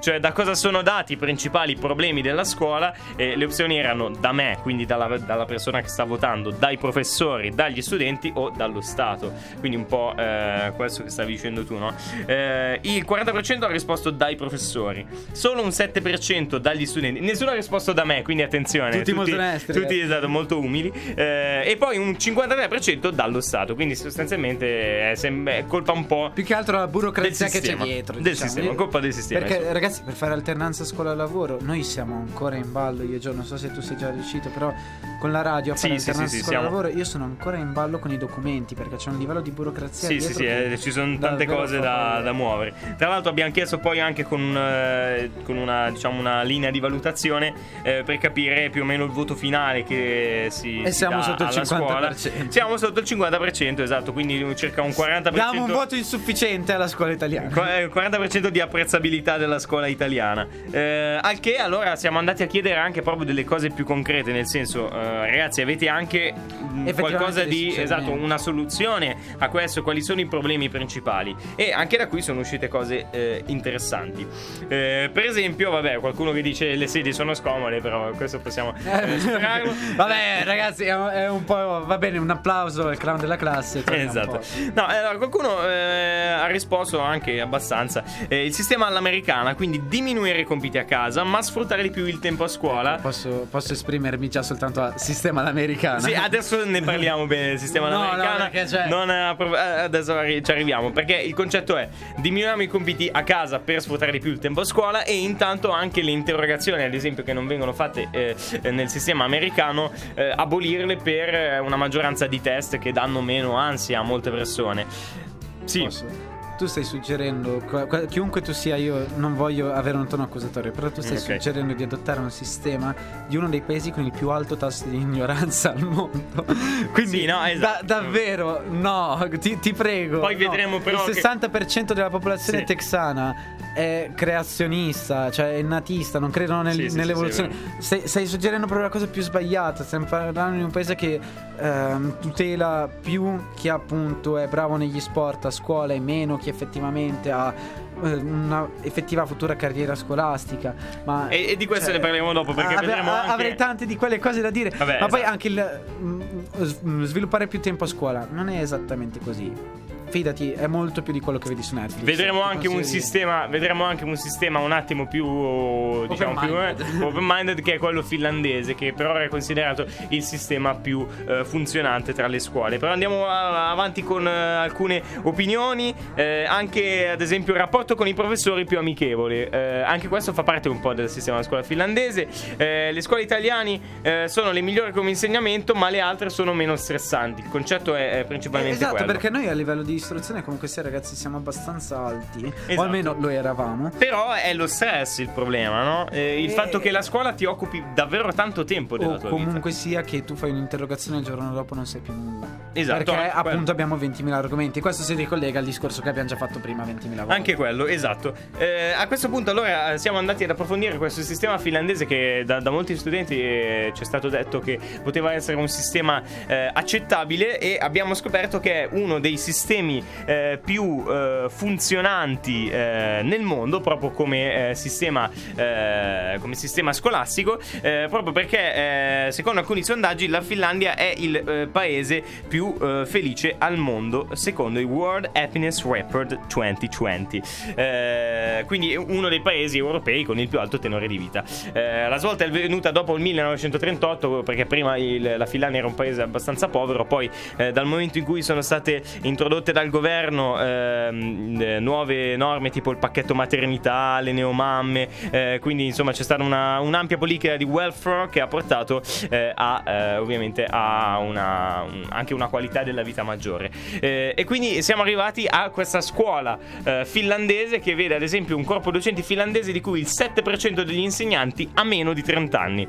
cioè da cosa sono dati i principali problemi della scuola? E le opzioni erano da me, quindi dalla, dalla persona che sta votando, dai professori, dagli studenti o dallo Stato. Quindi un po' eh, questo che stavi dicendo tu, no? Eh, il 40% ha risposto dai professori, solo un 7% dagli studenti. Nessuno ha risposto da me, quindi attenzione. Tutti molto onesti, Tutti ragazzi. esatto, molto umili. Eh, e poi un 53% dallo Stato, quindi sostanzialmente è, sem- è colpa un po'. Più che altro la burocrazia che c'è dietro. Del diciamo. sistema, colpa del sistema, Perché, insomma. ragazzi, per fare alternanza scuola-lavoro, noi siamo ancora in ballo. Io, Gio, non so se tu sei già riuscito, però con la radio a fare sì, alternanza sì, sì, scuola-lavoro, io sono ancora in ballo con i documenti perché c'è un livello di burocrazia. Sì, sì, sì, eh, ci sono tante cose da, da muovere. Tra l'altro abbiamo chiesto poi anche con, eh, con una, diciamo, una linea di valutazione eh, per capire più o meno il voto finale che si, E si siamo sotto il alla scuola. 50%. Siamo sotto il 50%, esatto, quindi circa un 40%. Diamo un voto insufficiente alla scuola italiana. Qu- eh, 40% di apprezzabilità della scuola italiana. Eh, al che allora siamo andati a chiedere anche proprio delle cose più concrete, nel senso, eh, ragazzi, avete anche mh, Effettivamente qualcosa di esatto, una soluzione a questo? Quali sono i problemi principali? E anche da qui sono uscite cose eh, interessanti. Eh, per esempio, vabbè, qualcuno che dice le sedie sono scomode, però questo possiamo eh. [LAUGHS] Vabbè, ragazzi, è un- po'. Va bene, un applauso al clown della classe. Esatto. No, allora qualcuno eh, ha risposto anche abbastanza. Eh, il sistema all'americana, quindi diminuire i compiti a casa, ma sfruttare di più il tempo a scuola. Posso, posso esprimermi già soltanto a sistema all'americana? Sì, adesso ne parliamo [LAUGHS] bene del sistema No, no, all'americana. perché, cioè- Non eh, eh, adesso ci arriviamo. Perché il concetto è diminuiamo i compiti a casa per sfruttare di più il tempo a scuola e intanto anche le interrogazioni, ad esempio, che non vengono fatte eh, eh, nel sistema americano, eh, abolirle per eh, una maggioranza di test che danno meno ansia a molte persone. Sì. Posso? Tu stai suggerendo, chiunque tu sia, io non voglio avere un tono accusatorio, però tu stai Ok. suggerendo di adottare un sistema di uno dei paesi con il più alto tasso di ignoranza al mondo. [LAUGHS] Quindi, Sì, no, esatto. da- davvero, no, ti, ti prego. Poi no. vedremo però Il che- 60% della popolazione Sì. texana è creazionista, cioè è natista, non credono nel- Sì, nell'evoluzione. stai, stai suggerendo proprio la cosa più sbagliata. Stiamo parlando di un paese che ehm, tutela più chi appunto è bravo negli sport a scuola e meno chi effettivamente ha eh, una effettiva futura carriera scolastica. Ma, E- e di questo ne parleremo dopo, perché ave- vedremo a- anche- Avrei tante di quelle cose da dire. Vabbè, ma poi esatto. anche il s- mm, sviluppare più tempo a scuola non è esattamente così. Fidati, è molto più di quello che vedi su Netflix. Vedremo anche un sistema, vedremo anche un sistema un attimo più diciamo più eh, Open-minded. [LAUGHS] open-minded che è quello finlandese che però è considerato il sistema più eh, funzionante tra le scuole. Però andiamo a- avanti con eh, alcune opinioni, eh, anche ad esempio il rapporto con i professori più amichevole. Eh, anche questo fa parte un po' del sistema della scuola finlandese. Eh, le scuole italiane eh, sono le migliori come insegnamento, ma le altre sono meno stressanti. Il concetto è, è principalmente esatto, quello. perché noi a livello di istruzione comunque sia ragazzi siamo abbastanza alti, o Esatto. almeno lo eravamo. Però è lo stress il problema, no? Eh, il Eh, fatto che la scuola ti occupi davvero tanto tempo della O tua comunque sia che tu fai un'interrogazione e il giorno dopo non sai più nulla. Esatto, Perché anche appunto quello. abbiamo 20.000 argomenti. Questo si ricollega al discorso che abbiamo già fatto prima 20.000 volte. Anche quello, esatto. Eh, a questo punto allora siamo andati ad approfondire questo sistema finlandese che da, da molti studenti eh, ci è stato detto che poteva essere un sistema eh, accettabile e abbiamo scoperto che è uno dei sistemi eh, più eh, funzionanti eh, nel mondo proprio come, eh, sistema, eh, come sistema scolastico eh, proprio perché secondo alcuni sondaggi la Finlandia è il paese più felice al mondo secondo il World Happiness Report 2020 Eh, quindi uno dei paesi europei con il più alto tenore di vita. La svolta è venuta dopo il 1938 perché prima il- la Finlandia era un paese abbastanza povero poi dal momento in cui sono state introdotte dal governo ehm, eh, nuove norme tipo il pacchetto maternità, le neomamme, eh, quindi insomma c'è stata una, un'ampia politica di welfare che ha portato eh, a eh, ovviamente a una, un- anche una qualità della vita maggiore. Eh, e quindi siamo arrivati a questa scuola eh, finlandese che vede ad esempio un corpo docenti finlandese di cui il 7% degli insegnanti ha meno di 30 anni,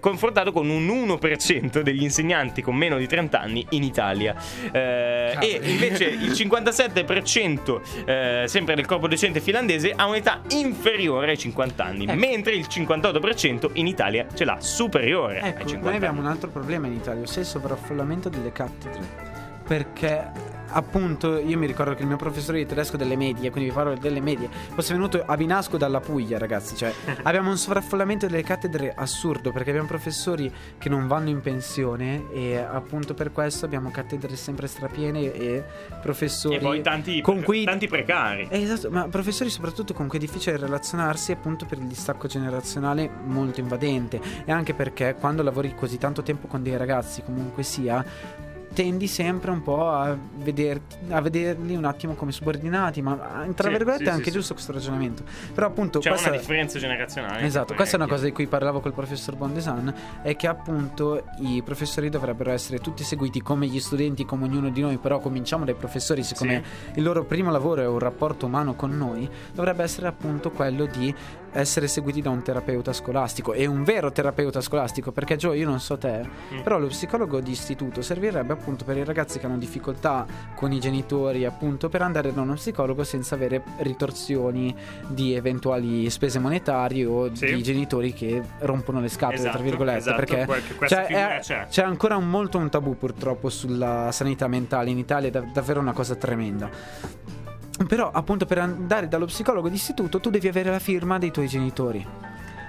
confrontato con un 1% degli insegnanti con meno di 30 anni in Italia. E invece il 57% eh, sempre del corpo docente finlandese ha un'età inferiore ai 50 anni, Ecco. mentre il 58% in Italia ce l'ha superiore ai Ecco, 50 noi abbiamo anni. un altro problema in Italia, ossia il sovraffollamento delle cattedre. Perché appunto io mi ricordo che il mio professore di tedesco delle medie, quindi vi parlo delle medie, fosse venuto a Vinasco dalla Puglia, ragazzi. Cioè, [LAUGHS] abbiamo un sovraffollamento delle cattedre assurdo perché abbiamo professori che non vanno in pensione e appunto per questo abbiamo cattedre sempre strapiene e professori E poi tanti, con cui tanti precari. eh, Esatto, ma professori soprattutto con cui è difficile relazionarsi appunto per il distacco generazionale molto invadente e anche perché quando lavori così tanto tempo con dei ragazzi comunque sia tendi sempre un po' a, vederti- a vederli un attimo come subordinati ma tra Sì, virgolette sì, è anche sì, giusto questo ragionamento però appunto C'è questa- una differenza generazionale. Esatto, questa è una cosa di cui parlavo col professor Bondesan, è che appunto i professori dovrebbero essere tutti seguiti come gli studenti, come ognuno di noi, però cominciamo dai professori, siccome il loro primo lavoro è un rapporto umano con noi, dovrebbe essere appunto quello di essere seguiti da un terapeuta scolastico e un vero terapeuta scolastico, perché Gio, io non so te, Mm. però lo psicologo di istituto servirebbe appunto per i ragazzi che hanno difficoltà con i genitori, appunto per andare da uno psicologo senza avere ritorsioni di eventuali spese monetarie o Sì. di genitori che rompono le scatole, Esatto, tra virgolette, esatto, perché cioè, è- c'è. c'è ancora un- molto un tabù purtroppo sulla sanità mentale in Italia, è dav- davvero una cosa tremenda. Però appunto per andare dallo psicologo d'istituto tu devi avere la firma dei tuoi genitori.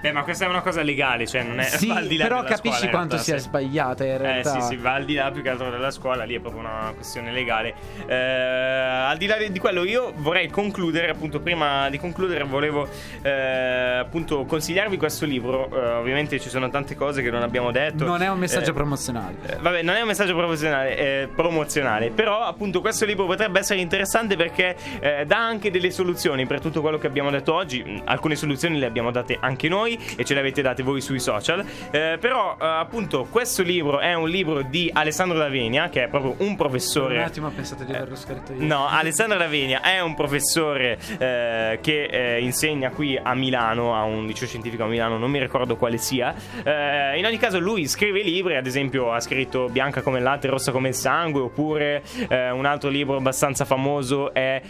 Beh, ma questa è una cosa legale, cioè non è Sì, va [LAUGHS] al di là però capisci scuola, quanto realtà, sia sì. sbagliata in Eh realtà. sì, sì, va al di là più che altro della scuola, lì è proprio una questione legale. Eh, al di là di quello, io vorrei concludere, appunto, prima di concludere, volevo eh, appunto consigliarvi questo libro. Eh, ovviamente ci sono tante cose che non abbiamo detto. Non è un messaggio Eh, promozionale. eh, Vabbè, non è un messaggio professionale, eh, promozionale, però appunto questo libro potrebbe essere interessante perché eh, dà anche delle soluzioni per tutto quello che abbiamo detto oggi. Alcune soluzioni le abbiamo date anche noi e ce le avete date voi sui social. Eh, però eh, appunto questo libro è un libro di Alessandro Lavenia, che è proprio un professore. un attimo ho pensato di averlo scritto io. No, Alessandro Lavenia è un professore eh, che eh, insegna qui a Milano, a un liceo scientifico a Milano, non mi ricordo quale sia. Eh, in ogni caso lui scrive libri, ad esempio ha scritto Bianca come il latte, rossa come il sangue, oppure eh, un altro libro abbastanza famoso è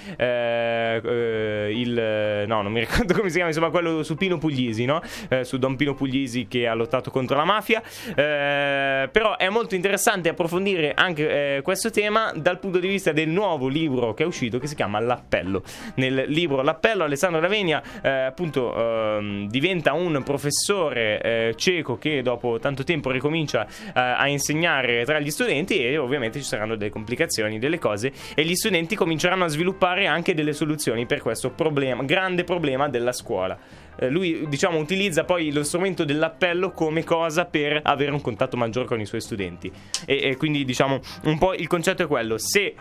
il... no, non mi ricordo [LAUGHS] come si chiama, insomma quello su Pino Puglisi, no? Eh, su Don Pino Puglisi che ha lottato contro la mafia. Eh, però è molto interessante approfondire anche eh, questo tema dal punto di vista del nuovo libro che è uscito che si chiama L'Appello. Nel libro L'Appello Alessandro Lavenia eh, appunto ehm, diventa un professore eh, cieco che dopo tanto tempo ricomincia eh, a insegnare tra gli studenti e ovviamente ci saranno delle complicazioni, delle cose e gli studenti cominceranno a sviluppare anche delle soluzioni per questo problema, grande problema della scuola. Eh, lui diciamo utilizza poi lo strumento dell'appello come cosa per avere un contatto maggiore con i suoi studenti. E, e quindi diciamo un po' il concetto è quello. Se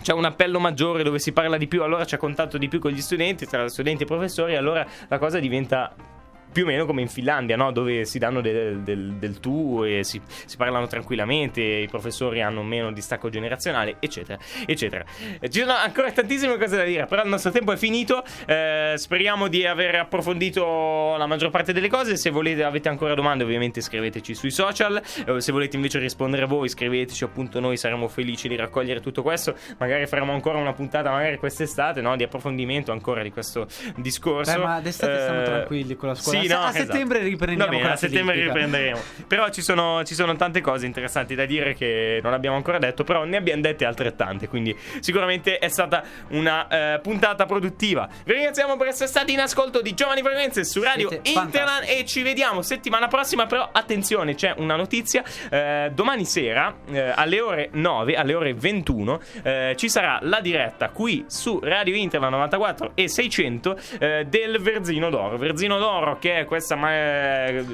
c'è un appello maggiore dove si parla di più, allora c'è contatto di più con gli studenti, tra studenti e professori, allora la cosa diventa più o meno come in Finlandia, no? dove si danno del, del- del tu e si, si parlano tranquillamente, i professori hanno meno distacco generazionale, eccetera, eccetera. Eh, Ci sono ancora tantissime cose da dire, però il nostro tempo è finito. eh, speriamo di aver approfondito la maggior parte delle cose. Se volete, avete ancora domande, ovviamente scriveteci sui social. Eh, se volete invece rispondere voi, scriveteci, appunto, noi saremo felici di raccogliere tutto questo. Magari faremo ancora una puntata, magari quest'estate, no? di approfondimento ancora di questo discorso. Beh, ma d'estate stiamo Eh, tranquilli con la scuola. Sì, A- no, a esatto. settembre riprendiamo Va bene, a settembre filippica. riprenderemo. Però ci sono, ci sono tante cose interessanti da dire che non abbiamo ancora detto, però ne abbiamo dette altrettante. Quindi sicuramente è stata una eh, puntata produttiva. Vi ringraziamo per essere stati in ascolto di Giovani Frequenze su Radio Siete Interland fantastici. e ci vediamo settimana prossima. Però attenzione, c'è una notizia. Eh, domani sera eh, alle ore 9, alle ore 21, eh, ci sarà la diretta qui su Radio Interland 94 e 600 eh, del Verzino d'Oro. Verzino d'Oro che che questa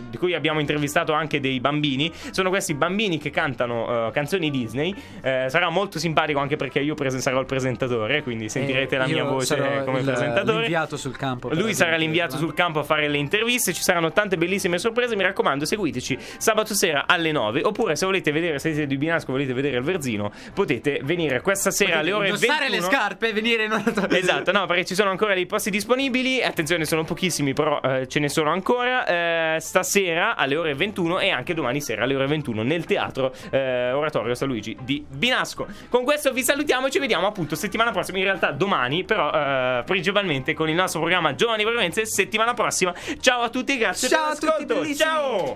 di cui abbiamo intervistato anche dei bambini. Sono questi bambini che cantano eh, canzoni Disney. Eh, sarà molto simpatico anche perché io presen- sarò il presentatore, quindi sentirete E la mia voce come il- presentatore. l'inviato sul campo Lui sarà l'inviato sul campo a fare le interviste. Ci saranno tante bellissime sorprese. Mi raccomando, seguiteci sabato sera alle 9. Oppure, se volete vedere, se siete di Binasco, volete vedere il Verzino, potete venire questa sera alle ore 21. Indossare le scarpe e venire in una Esatto, no, perché ci sono ancora dei posti disponibili. Attenzione, sono pochissimi, però eh, ce ne sono ancora. Eh, stasera alle ore 21 e anche domani sera alle ore 21 nel teatro eh, Oratorio San Luigi di Binasco. Con questo vi salutiamo e ci vediamo appunto settimana prossima. In realtà domani, però, eh, principalmente con il nostro programma Giovani Frequenze. Settimana prossima. Ciao a tutti, grazie Ciao per a tutti, l'ascolto. Ciao.